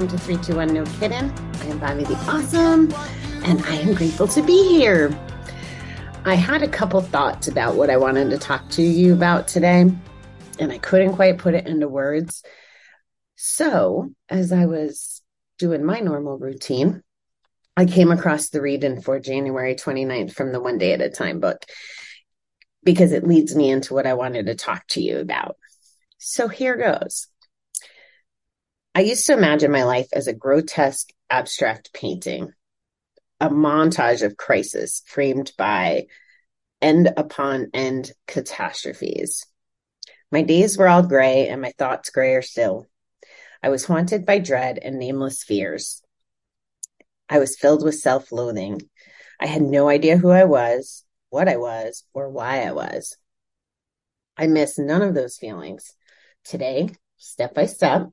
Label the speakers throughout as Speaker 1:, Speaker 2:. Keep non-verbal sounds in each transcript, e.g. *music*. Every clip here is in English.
Speaker 1: Welcome to 321 No Kidding. I am Bobby the Awesome, and I am grateful to be here. I had a couple thoughts about what I wanted to talk to you about today, and I couldn't quite put it into words. So, as I was doing my normal routine, I came across the reading for January 29th from the One Day at a Time book because it leads me into what I wanted to talk to you about. So here goes. I used to imagine my life as a grotesque abstract painting, a montage of crisis framed by end upon end catastrophes. My days were all gray and my thoughts grayer still. I was haunted by dread and nameless fears. I was filled with self loathing. I had no idea who I was, what I was, or why I was. I miss none of those feelings. Today, step by step,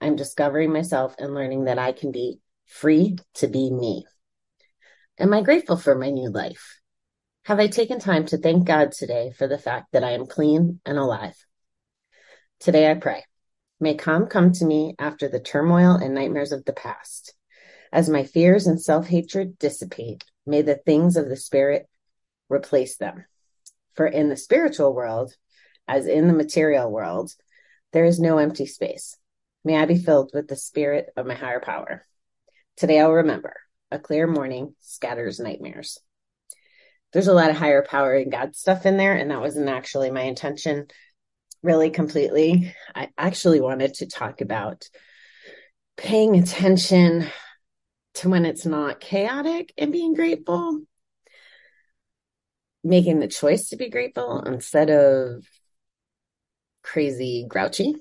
Speaker 1: I'm discovering myself and learning that I can be free to be me. Am I grateful for my new life? Have I taken time to thank God today for the fact that I am clean and alive? Today I pray. May calm come to me after the turmoil and nightmares of the past. As my fears and self hatred dissipate, may the things of the Spirit replace them. For in the spiritual world, as in the material world, there is no empty space. May I be filled with the spirit of my higher power. Today I'll remember a clear morning scatters nightmares. There's a lot of higher power and God stuff in there, and that wasn't actually my intention really completely. I actually wanted to talk about paying attention to when it's not chaotic and being grateful, making the choice to be grateful instead of crazy grouchy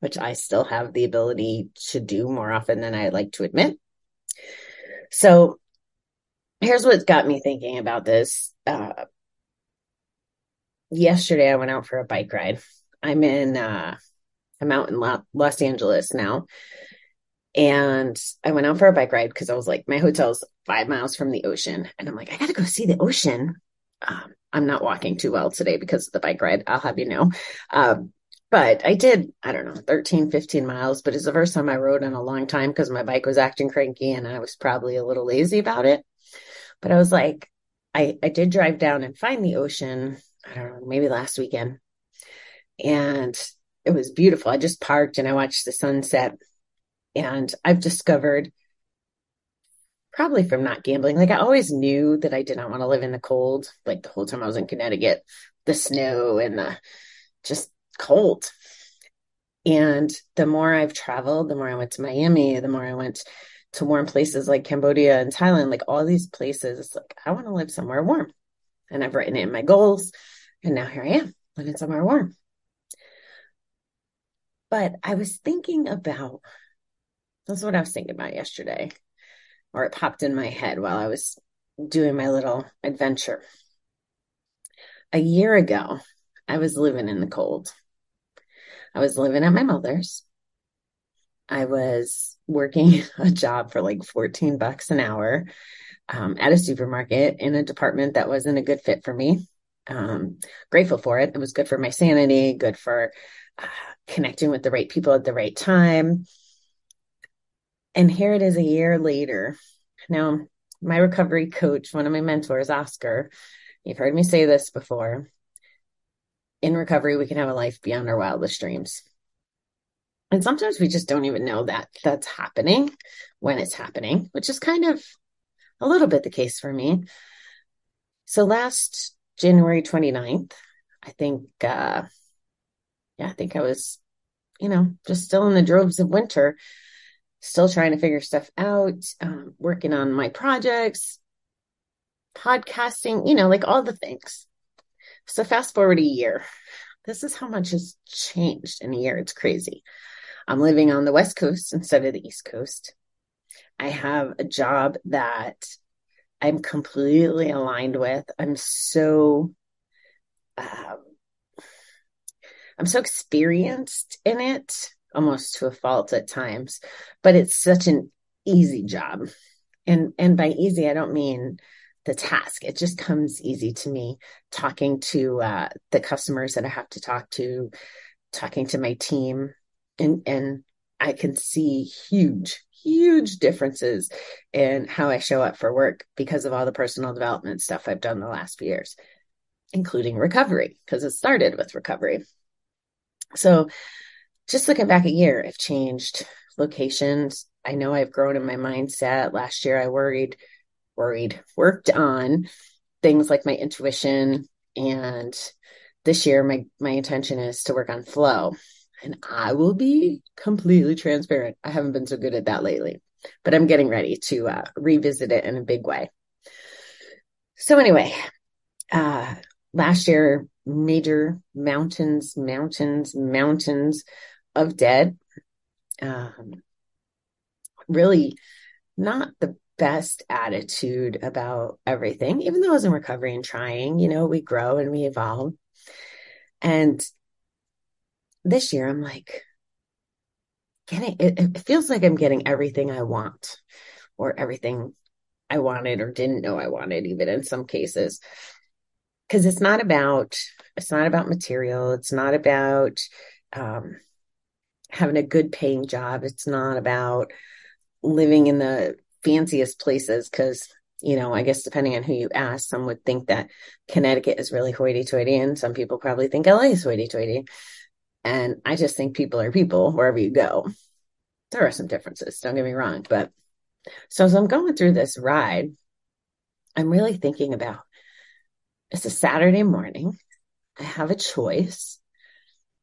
Speaker 1: which I still have the ability to do more often than I like to admit. So here's what's got me thinking about this. Uh, yesterday I went out for a bike ride. I'm in, uh, I'm out in Los Angeles now. And I went out for a bike ride because I was like, my hotel's five miles from the ocean. And I'm like, I got to go see the ocean. Um, I'm not walking too well today because of the bike ride. I'll have you know. Um, but I did, I don't know, 13, 15 miles, but it's the first time I rode in a long time because my bike was acting cranky and I was probably a little lazy about it. But I was like, I, I did drive down and find the ocean, I don't know, maybe last weekend. And it was beautiful. I just parked and I watched the sunset. And I've discovered, probably from not gambling, like I always knew that I did not want to live in the cold, like the whole time I was in Connecticut, the snow and the just cold. And the more I've traveled, the more I went to Miami, the more I went to warm places like Cambodia and Thailand, like all these places, it's like, I want to live somewhere warm. And I've written it in my goals. And now here I am living somewhere warm. But I was thinking about that's what I was thinking about yesterday, or it popped in my head while I was doing my little adventure. A year ago, I was living in the cold. I was living at my mother's. I was working *laughs* a job for like 14 bucks an hour um, at a supermarket in a department that wasn't a good fit for me. Um, grateful for it. It was good for my sanity, good for uh, connecting with the right people at the right time. And here it is a year later. Now, my recovery coach, one of my mentors, Oscar, you've heard me say this before in recovery, we can have a life beyond our wildest dreams. And sometimes we just don't even know that that's happening when it's happening, which is kind of a little bit the case for me. So last January 29th, I think, uh, yeah, I think I was, you know, just still in the droves of winter, still trying to figure stuff out, um, working on my projects, podcasting, you know, like all the things. So fast forward a year. This is how much has changed in a year. It's crazy. I'm living on the West Coast instead of the East Coast. I have a job that I'm completely aligned with. I'm so um, I'm so experienced in it, almost to a fault at times, but it's such an easy job. And and by easy, I don't mean the task. It just comes easy to me talking to uh, the customers that I have to talk to, talking to my team, and and I can see huge, huge differences in how I show up for work because of all the personal development stuff I've done the last few years, including recovery, because it started with recovery. So just looking back a year, I've changed locations. I know I've grown in my mindset. Last year I worried, worried, worked on things like my intuition. And this year my my intention is to work on flow. And I will be completely transparent. I haven't been so good at that lately, but I'm getting ready to uh, revisit it in a big way. So anyway, uh, last year, major mountains, mountains, mountains of debt. Um, really not the best attitude about everything, even though I was in recovery and trying, you know, we grow and we evolve. And this year I'm like, getting it, it feels like I'm getting everything I want or everything I wanted or didn't know I wanted, even in some cases. Cause it's not about, it's not about material. It's not about, um, having a good paying job. It's not about living in the fanciest places because you know, I guess depending on who you ask, some would think that Connecticut is really hoity toity, and some people probably think LA is hoity toity. And I just think people are people wherever you go. There are some differences, don't get me wrong. But so as I'm going through this ride, I'm really thinking about it's a Saturday morning. I have a choice.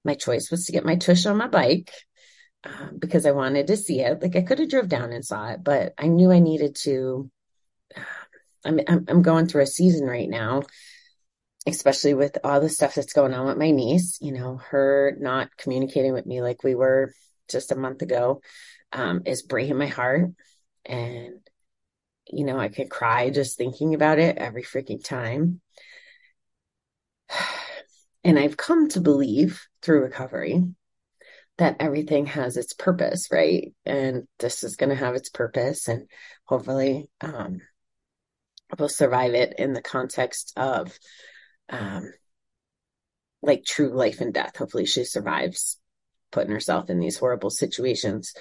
Speaker 1: My choice was to get my tush on my bike um, because I wanted to see it. Like I could have drove down and saw it, but I knew I needed to. *sighs* I'm, I'm I'm going through a season right now, especially with all the stuff that's going on with my niece. You know, her not communicating with me like we were just a month ago um, is breaking my heart, and you know I could cry just thinking about it every freaking time. *sighs* And I've come to believe through recovery that everything has its purpose, right? And this is going to have its purpose, and hopefully, um, we'll survive it in the context of, um, like true life and death. Hopefully, she survives putting herself in these horrible situations.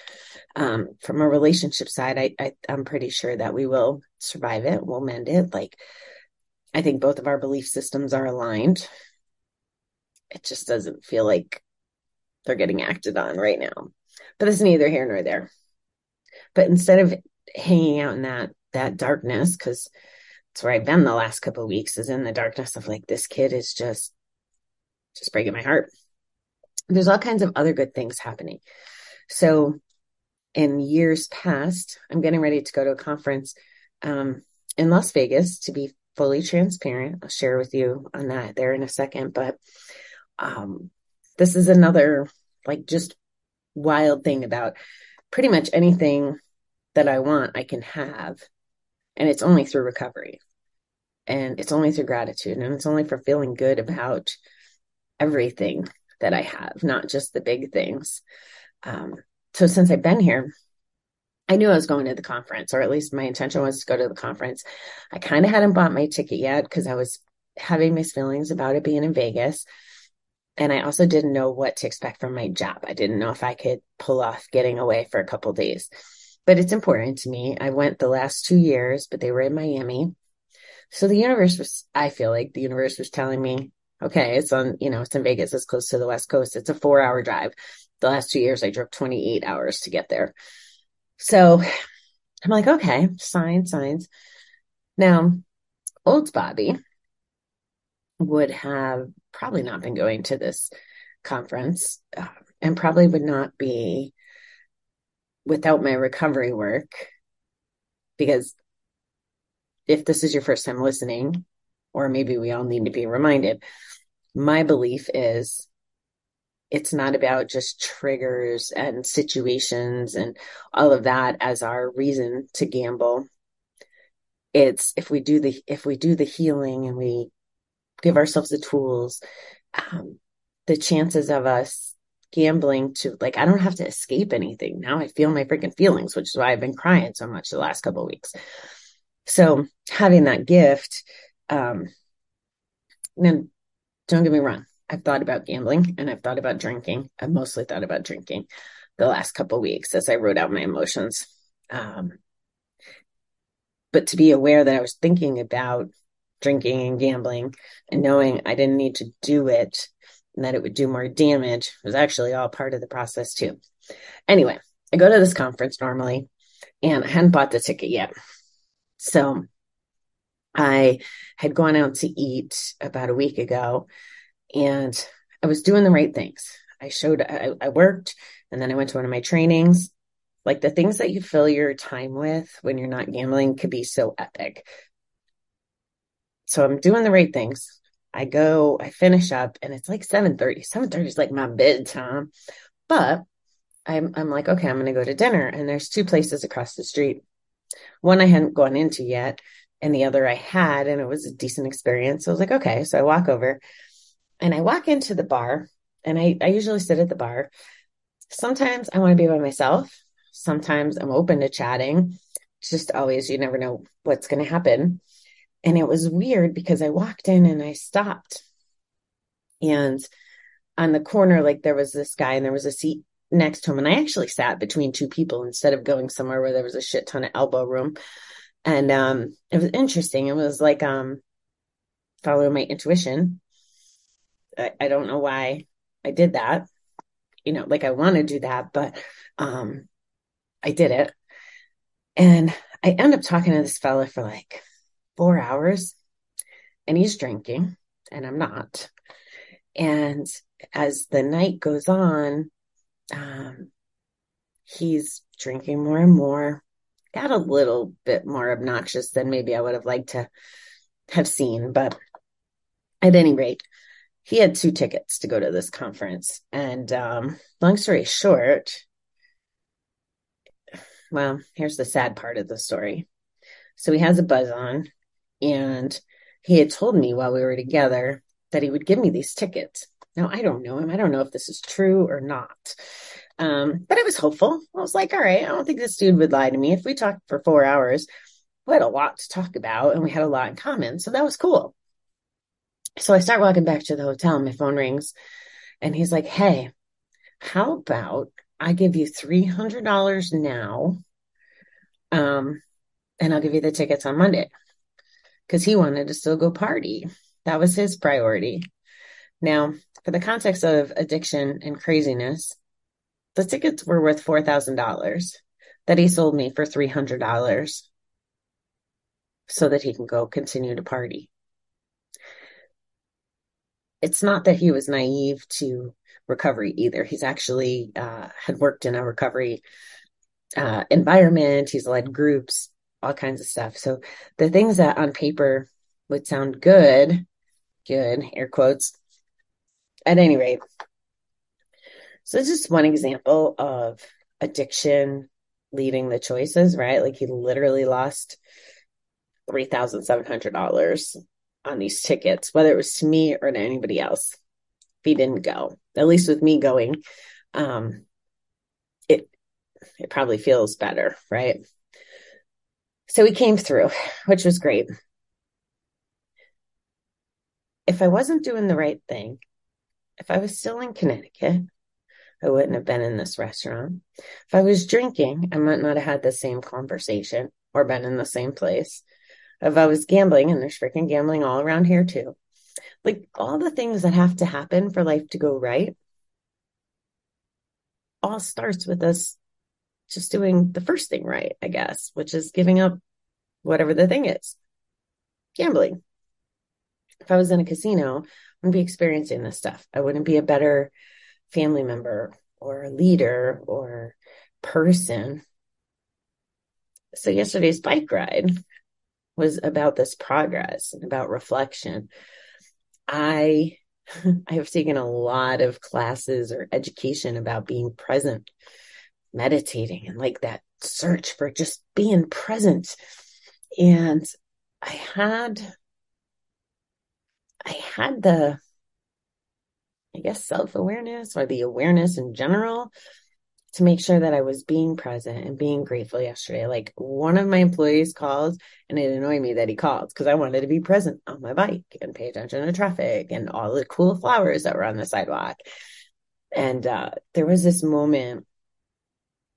Speaker 1: Um, from a relationship side, I, I I'm pretty sure that we will survive it. We'll mend it. Like, I think both of our belief systems are aligned. It just doesn't feel like they're getting acted on right now. But it's neither here nor there. But instead of hanging out in that that darkness, because it's where I've been the last couple of weeks, is in the darkness of like this kid is just just breaking my heart. There's all kinds of other good things happening. So in years past, I'm getting ready to go to a conference um, in Las Vegas to be fully transparent. I'll share with you on that there in a second. But um, this is another like just wild thing about pretty much anything that I want, I can have. And it's only through recovery. And it's only through gratitude. And it's only for feeling good about everything that I have, not just the big things. Um, so since I've been here, I knew I was going to the conference, or at least my intention was to go to the conference. I kind of hadn't bought my ticket yet because I was having mixed feelings about it being in Vegas. And I also didn't know what to expect from my job. I didn't know if I could pull off getting away for a couple days. But it's important to me. I went the last two years, but they were in Miami. So the universe was, I feel like the universe was telling me, okay, it's on, you know, it's in Vegas, it's close to the West Coast. It's a four hour drive. The last two years, I drove 28 hours to get there. So I'm like, okay, signs, signs. Now, old Bobby would have probably not been going to this conference uh, and probably would not be without my recovery work because if this is your first time listening or maybe we all need to be reminded my belief is it's not about just triggers and situations and all of that as our reason to gamble. It's if we do the if we do the healing and we give ourselves the tools, um, the chances of us gambling to like, I don't have to escape anything. Now I feel my freaking feelings, which is why I've been crying so much the last couple weeks. So having that gift, um, and don't get me wrong. I've thought about gambling and I've thought about drinking. I've mostly thought about drinking. the last couple weeks as I wrote out my emotions. Um, but to be aware that I was thinking about drinking and gambling and knowing I didn't need to do it and that it would do more damage was actually all part of the process too. Anyway, I go to this conference normally and I hadn't bought the ticket yet. So I had gone out to eat about a week ago and I was doing the right things. I showed, I, I worked and then I went to one of my trainings. Like the things that you fill your time with when you're not gambling could be so epic. So I'm doing the right things. I go, I finish up and it's like 7:30. 7:30 is like my bedtime. But I'm I'm like, okay, I'm gonna go to dinner. And there's two places across the street. One I hadn't gone into yet, and the other I had, and it was a decent experience. So I was like, okay. So I walk over and I walk into the bar, and I, I usually sit at the bar. Sometimes I want to be by myself. Sometimes I'm open to chatting. It's just always, you never know what's going to happen. And it was weird because I walked in and I stopped. And on the corner, like there was this guy and there was a seat next to him. And I actually sat between two people instead of going somewhere where there was a shit ton of elbow room. And um, it was interesting. It was like um, following my intuition. I, I don't know why I did that. You know, like I want to do that, but um, I did it. And I end up talking to this fella for like four hours and he's drinking and I'm not. And as the night goes on, um, he's drinking more and more, got a little bit more obnoxious than maybe I would have liked to have seen. But at any rate, he had two tickets to go to this conference. And um, long story short, well, here's the sad part of the story. So he has a buzz on, and he had told me while we were together that he would give me these tickets. Now, I don't know him. I don't know if this is true or not. Um, but I was hopeful. I was like, all right, I don't think this dude would lie to me. If we talked for four hours, we had a lot to talk about and we had a lot in common. So that was cool. So I start walking back to the hotel. My phone rings and he's like, Hey, how about I give you $300 now? Um, and I'll give you the tickets on Monday because he wanted to still go party. That was his priority. Now, for the context of addiction and craziness, the tickets were worth $4,000 that he sold me for $300 so that he can go continue to party. It's not that he was naive to recovery either. He's actually uh, had worked in a recovery uh, environment. He's led groups all kinds of stuff. So the things that on paper would sound good, good, air quotes, at any rate. So just one example of addiction leading the choices, right? Like he literally lost $3,700 on these tickets, whether it was to me or to anybody else. If he didn't go, at least with me going, um, it, it probably feels better, right? So we came through, which was great. If I wasn't doing the right thing, if I was still in Connecticut, I wouldn't have been in this restaurant. If I was drinking, I might not have had the same conversation or been in the same place. If I was gambling, and there's freaking gambling all around here too, like all the things that have to happen for life to go right, all starts with us just doing the first thing right, I guess, which is giving up whatever the thing is gambling. If I was in a casino, I wouldn't be experiencing this stuff. I wouldn't be a better family member or a leader or person. So, yesterday's bike ride was about this progress and about reflection. I *laughs* I have taken a lot of classes or education about being present meditating and like that search for just being present. And I had, I had the, I guess, self awareness or the awareness in general to make sure that I was being present and being grateful yesterday. Like one of my employees called and it annoyed me that he called because I wanted to be present on my bike and pay attention to traffic and all the cool flowers that were on the sidewalk. And uh, there was this moment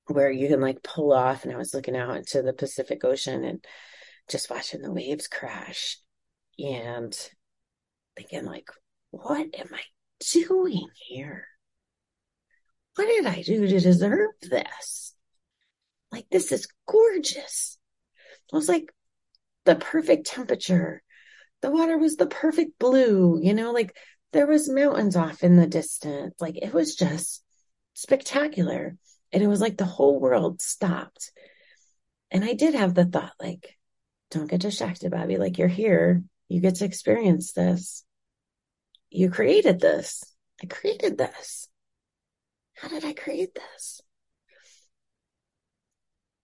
Speaker 1: where you can like pull off. And I was looking out into the Pacific Ocean and just watching the waves crash and thinking like, what am I doing here? What did I do to deserve this? Like, this is gorgeous. It was like the perfect temperature. The water was the perfect blue, you know, like there was mountains off in the distance. Like it was just spectacular. And it was like the whole world stopped. And I did have the thought, like, don't get distracted, Bobby. Like you're here. You get to experience this. You created this. I created this. How did I create this?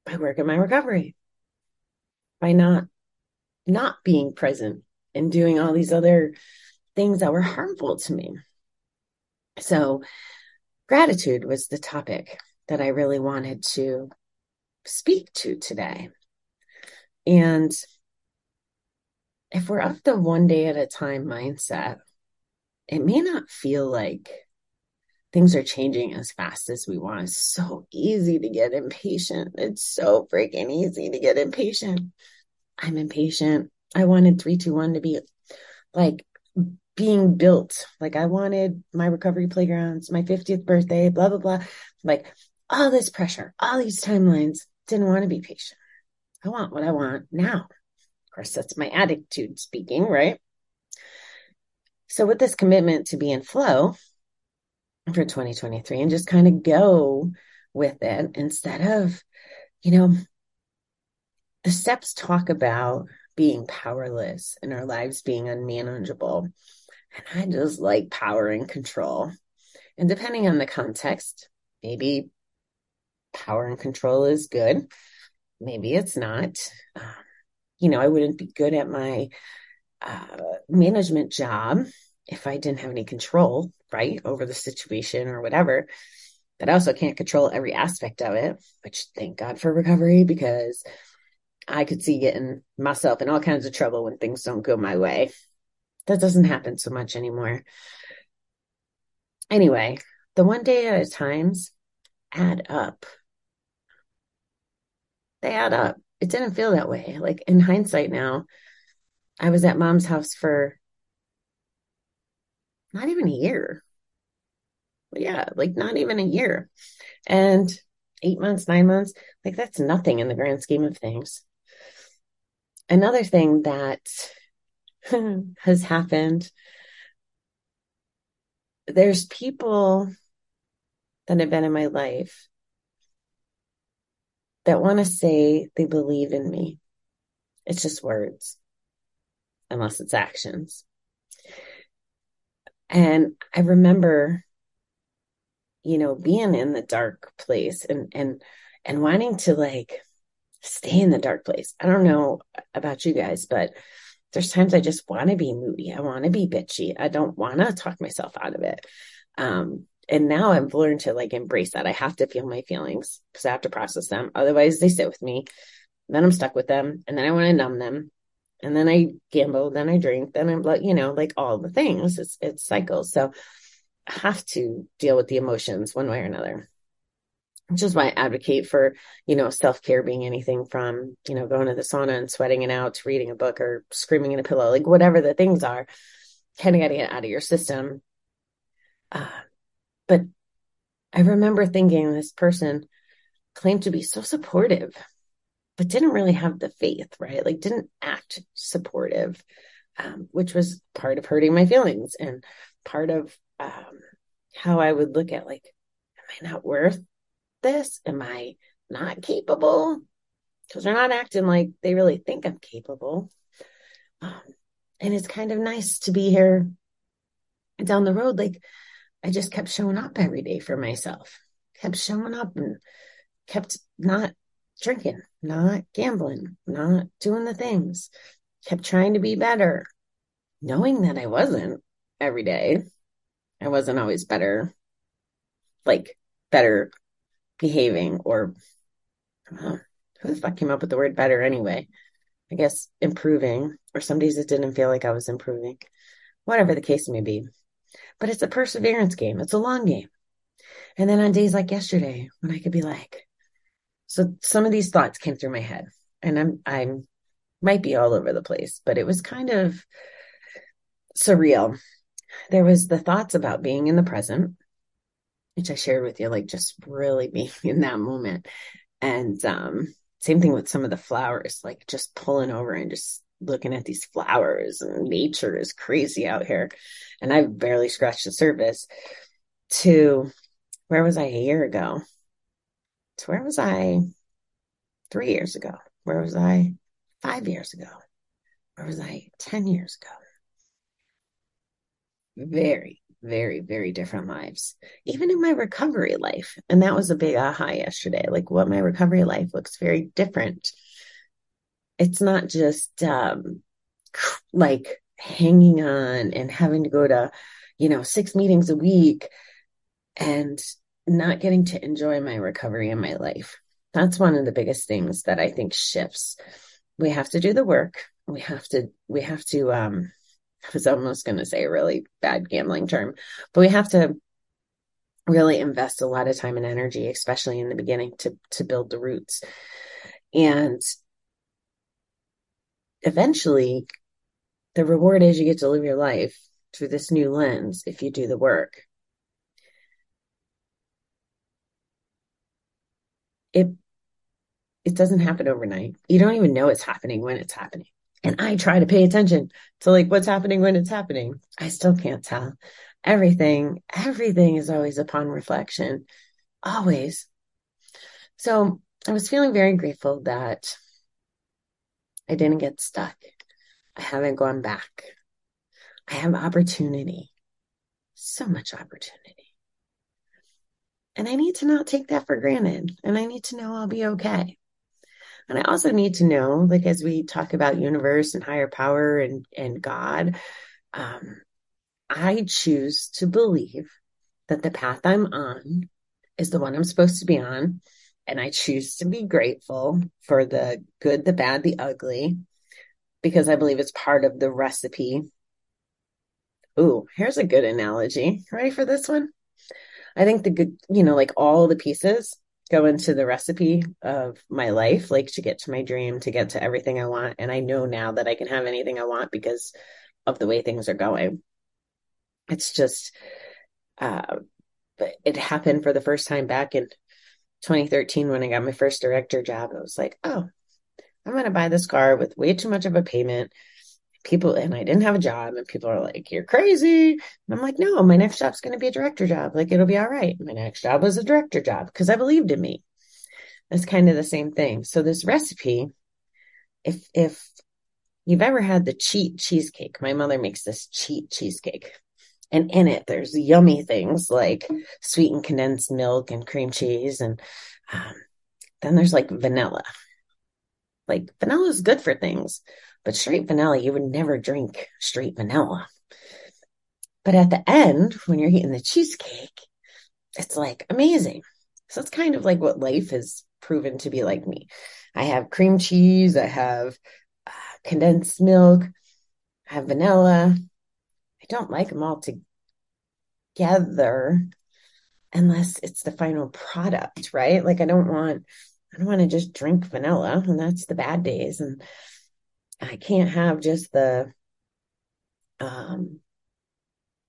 Speaker 1: By working my recovery. By not not being present and doing all these other things that were harmful to me. So gratitude was the topic that I really wanted to speak to today. And if we're of the one day at a time mindset, it may not feel like things are changing as fast as we want. It's so easy to get impatient. It's so freaking easy to get impatient. I'm impatient. I wanted 321 to be like being built. Like I wanted my recovery playgrounds, my 50th birthday, blah, blah, blah. Like all this pressure, all these timelines. Didn't want to be patient. I want what I want now. Of course, that's my attitude speaking, right? So with this commitment to be in flow for 2023 and just kind of go with it instead of, you know, the steps talk about being powerless and our lives being unmanageable. And I just like power and control. And depending on the context, maybe power and control is good. Maybe it's not. You know, I wouldn't be good at my uh, management job if I didn't have any control, right, over the situation or whatever. But I also can't control every aspect of it, which thank God for recovery because I could see getting myself in all kinds of trouble when things don't go my way. That doesn't happen so much anymore. Anyway, the one day at a times add up. They add up. It didn't feel that way. Like in hindsight now, I was at mom's house for not even a year. Yeah, like not even a year. And eight months, nine months, like that's nothing in the grand scheme of things another thing that *laughs* has happened there's people that have been in my life that want to say they believe in me. It's just words, unless it's actions. And I remember, you know, being in the dark place and, and, and wanting to like stay in the dark place. I don't know about you guys, but there's times I just want to be moody. I want to be bitchy. I don't want to talk myself out of it. Um, and now I've learned to like embrace that. I have to feel my feelings because I have to process them. Otherwise, they sit with me. Then I'm stuck with them, and then I want to numb them. And then I gamble, then I drink, then I'm like, you know, like all the things. It's it's cycles. So I have to deal with the emotions one way or another which is why I advocate for, you know, self care being anything from, you know, going to the sauna and sweating it out to reading a book or screaming in a pillow, like whatever the things are, kind of getting it out of your system. Uh, but I remember thinking this person claimed to be so supportive, but didn't really have the faith, right? Like didn't act supportive, um, which was part of hurting my feelings and part of um, how I would look at like, am I not worth this? Am I not capable? Because they're not acting like they really think I'm capable. Um, and it's kind of nice to be here down the road. Like I just kept showing up every day for myself, kept showing up and kept not drinking, not gambling, not doing the things, kept trying to be better, knowing that I wasn't every day. I wasn't always better, like better behaving or uh, who the fuck came up with the word better anyway? I guess improving, or some days it didn't feel like I was improving, whatever the case may be. But it's a perseverance game, it's a long game. And then on days like yesterday, when I could be like, So some of these thoughts came through my head and I'm, I'm might be all over the place, but it was kind of surreal. There was the thoughts about being in the present, which I shared with you, like just really being *laughs* in that moment. And um, same thing with some of the flowers, like just pulling over and just looking at these flowers and nature is crazy out here. And I've barely scratched the surface to where was I a year ago? To where was I three years ago? Where was I five years ago? Where was I 10 years ago? Very, very, very different lives, even in my recovery life. And that was a big aha yesterday. Like what my recovery life looks very different. It's not just um, like hanging on and having to go to, you know, six meetings a week and not getting to enjoy my recovery in my life. That's one of the biggest things that I think shifts. We have to do the work. We have to, we have to, um, I was almost going to say a really bad gambling term, but we have to really invest a lot of time and energy, especially in the beginning to, to build the roots. And eventually the reward is you get to live your life through this new lens if you do the work. It it doesn't happen overnight. You don't even know it's happening when it's happening. And I try to pay attention to like what's happening when it's happening. I still can't tell. Everything, everything is always upon reflection. Always. So I was feeling very grateful that I didn't get stuck. I haven't gone back. I have opportunity. So much opportunity. And I need to not take that for granted. And I need to know I'll be okay. And I also need to know, like as we talk about universe and higher power and, and God, um, I choose to believe that the path I'm on is the one I'm supposed to be on. And I choose to be grateful for the good, the bad, the ugly, because I believe it's part of the recipe. Ooh, here's a good analogy. Ready for this one? I think the good, you know, like all the pieces go into the recipe of my life, like to get to my dream, to get to everything I want. And I know now that I can have anything I want because of the way things are going. It's just, uh, it happened for the first time back in 2013 when I got my first director job. I was like, oh, I'm going to buy this car with way too much of a payment people and I didn't have a job and people are like, you're crazy. And I'm like, no, my next job's going to be a director job. Like it'll be all right. My next job was a director job because I believed in me. It's kind of the same thing. So this recipe, if, if you've ever had the cheat cheesecake, my mother makes this cheat cheesecake and in it, there's yummy things like sweetened condensed milk and cream cheese. And um, then there's like vanilla. Like vanilla is good for things but straight vanilla, you would never drink straight vanilla. But at the end, when you're eating the cheesecake, it's like amazing. So it's kind of like what life has proven to be like me. I have cream cheese, I have uh, condensed milk, I have vanilla. I don't like them all together unless it's the final product, right? Like I don't want I don't want to just drink vanilla and that's the bad days and I can't have just the um,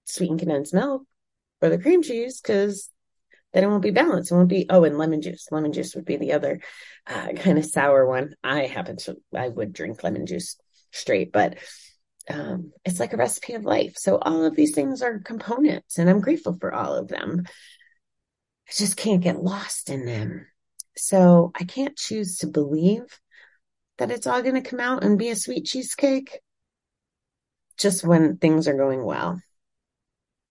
Speaker 1: sweetened condensed milk or the cream cheese because then it won't be balanced. It won't be, oh, and lemon juice. Lemon juice would be the other uh, kind of sour one. I happen to, I would drink lemon juice straight, but um, it's like a recipe of life. So all of these things are components, and I'm grateful for all of them. I just can't get lost in them. So I can't choose to believe that it's all going to come out and be a sweet cheesecake just when things are going well.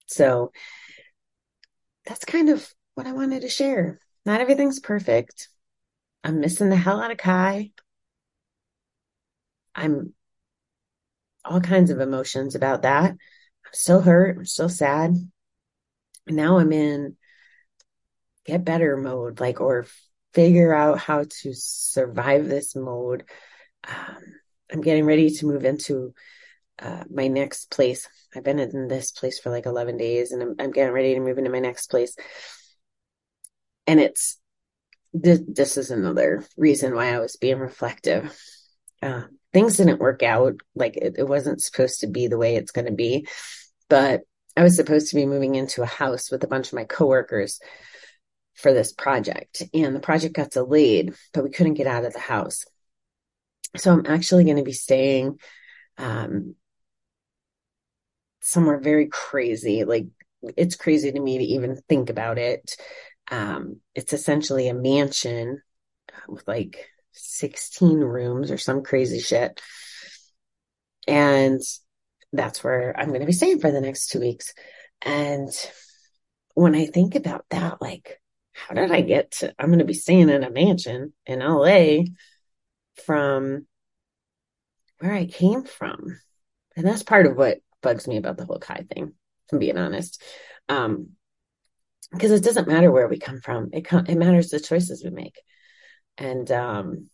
Speaker 1: So that's kind of what I wanted to share. Not everything's perfect. I'm missing the hell out of Kai. I'm all kinds of emotions about that. I'm still hurt. I'm still sad. And now I'm in get better mode, like, or figure out how to survive this mode. Um, I'm getting ready to move into uh, my next place. I've been in this place for like 11 days and I'm, I'm getting ready to move into my next place. And it's this, this is another reason why I was being reflective. Uh, things didn't work out. Like it, it wasn't supposed to be the way it's going to be, but I was supposed to be moving into a house with a bunch of my coworkers for this project and the project got delayed, but we couldn't get out of the house. So I'm actually going to be staying, um, somewhere very crazy. Like it's crazy to me to even think about it. Um, it's essentially a mansion with like 16 rooms or some crazy shit. And that's where I'm going to be staying for the next two weeks. And when I think about that, like, how did I get to, I'm going to be staying in a mansion in LA from where I came from. And that's part of what bugs me about the whole Kai thing, if I'm being honest. Um, because it doesn't matter where we come from. It it matters the choices we make. And um,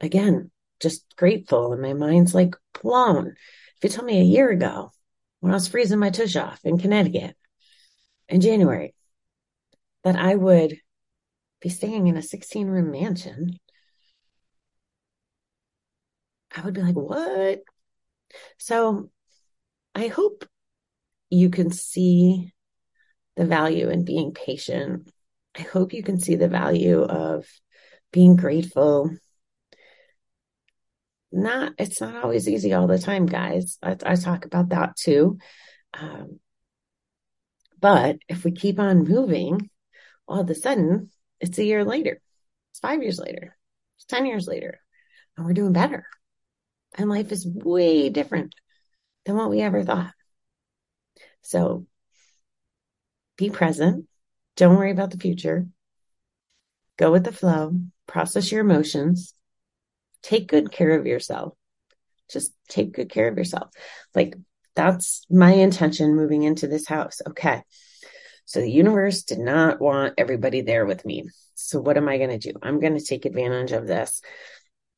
Speaker 1: again, just grateful, and my mind's like blown. If you told me a year ago when I was freezing my tush off in Connecticut in January that I would be staying in a 16 room mansion, I would be like, what? So I hope you can see the value in being patient. I hope you can see the value of being grateful. Not, it's not always easy all the time, guys. I, I talk about that too. Um, but if we keep on moving, all of a sudden it's a year later, it's five years later, it's 10 years later, and we're doing better. And life is way different than what we ever thought. So be present. Don't worry about the future. Go with the flow, process your emotions, take good care of yourself. Just take good care of yourself. Like that's my intention moving into this house. Okay. So the universe did not want everybody there with me. So what am I going to do? I'm going to take advantage of this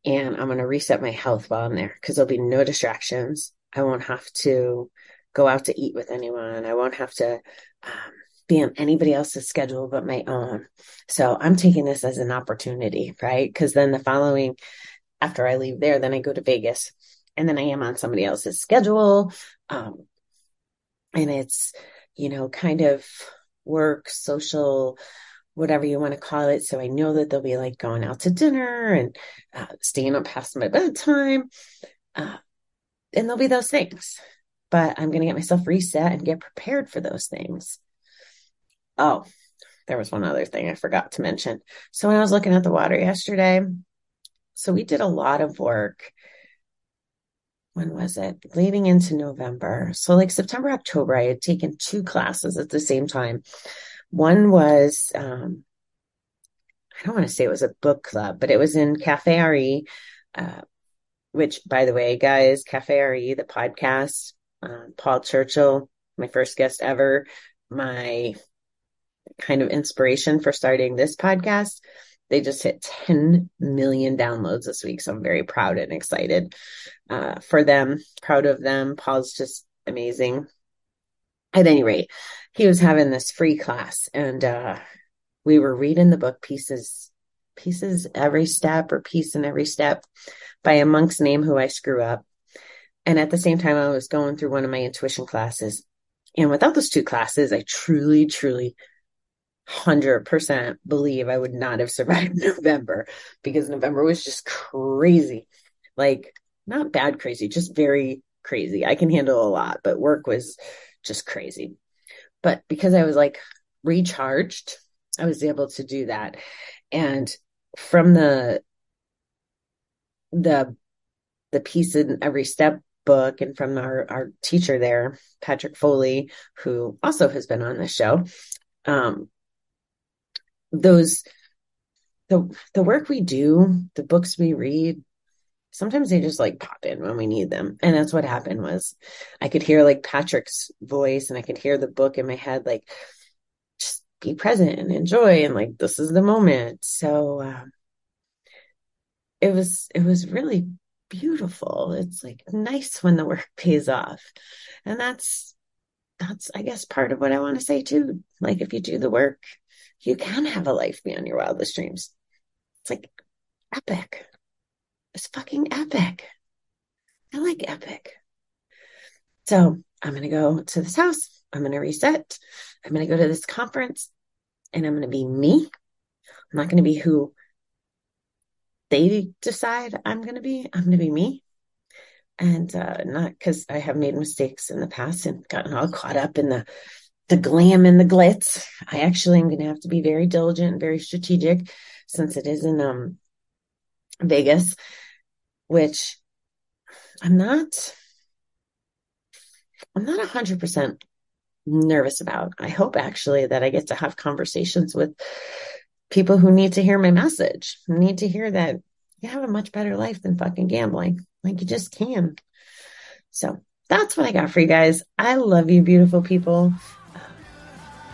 Speaker 1: and I'm going to reset my health while I'm there because there'll be no distractions. I won't have to go out to eat with anyone. I won't have to um, be on anybody else's schedule but my own. So I'm taking this as an opportunity, right? Because then the following, after I leave there, then I go to Vegas and then I am on somebody else's schedule. Um, and it's, you know, kind of work, social, whatever you want to call it. So I know that they'll be like going out to dinner and uh, staying up past my bedtime. Uh, and there'll be those things. But I'm going to get myself reset and get prepared for those things. Oh, there was one other thing I forgot to mention. So when I was looking at the water yesterday, so we did a lot of work. When was it? Leading into November. So like September, October, I had taken two classes at the same time. One was, um, I don't want to say it was a book club, but it was in Cafe RE, uh, which by the way, guys, Cafe RE, the podcast, uh, Paul Churchill, my first guest ever, my kind of inspiration for starting this podcast. They just hit 10 million downloads this week. So I'm very proud and excited uh, for them, proud of them. Paul's just amazing. At any rate, he was having this free class and uh, we were reading the book pieces, pieces every step or peace in every step by a monk's name who I screw up. And at the same time, I was going through one of my intuition classes. And without those two classes, I truly, truly 100% believe I would not have survived *laughs* November because November was just crazy. Like, not bad crazy, just very crazy. I can handle a lot, but work was just crazy. But because I was like recharged, I was able to do that. And from the, the, the peace in every step book and from our, our teacher there, Patrick Foley, who also has been on the show, um, those the the work we do, the books we read, sometimes they just like pop in when we need them. And that's what happened was I could hear like Patrick's voice and I could hear the book in my head like just be present and enjoy and like this is the moment. So um, it was it was really beautiful. It's like nice when the work *laughs* pays off. And that's that's, I guess, part of what I want to say too. Like, if you do the work, you can have a life beyond your wildest dreams. It's like epic. It's fucking epic. I like epic. So I'm going to go to this house. I'm going to reset. I'm going to go to this conference and I'm going to be me. I'm not going to be who they decide I'm going to be. I'm going to be me. And uh, not because I have made mistakes in the past and gotten all caught up in the the glam and the glitz. I actually am going to have to be very diligent and very strategic since it is in um, Vegas, which I'm not. I'm not a 100% nervous about. I hope actually that I get to have conversations with people who need to hear my message, need to hear that you have a much better life than fucking gambling. Like you just can. So that's what I got for you guys. I love you, beautiful people.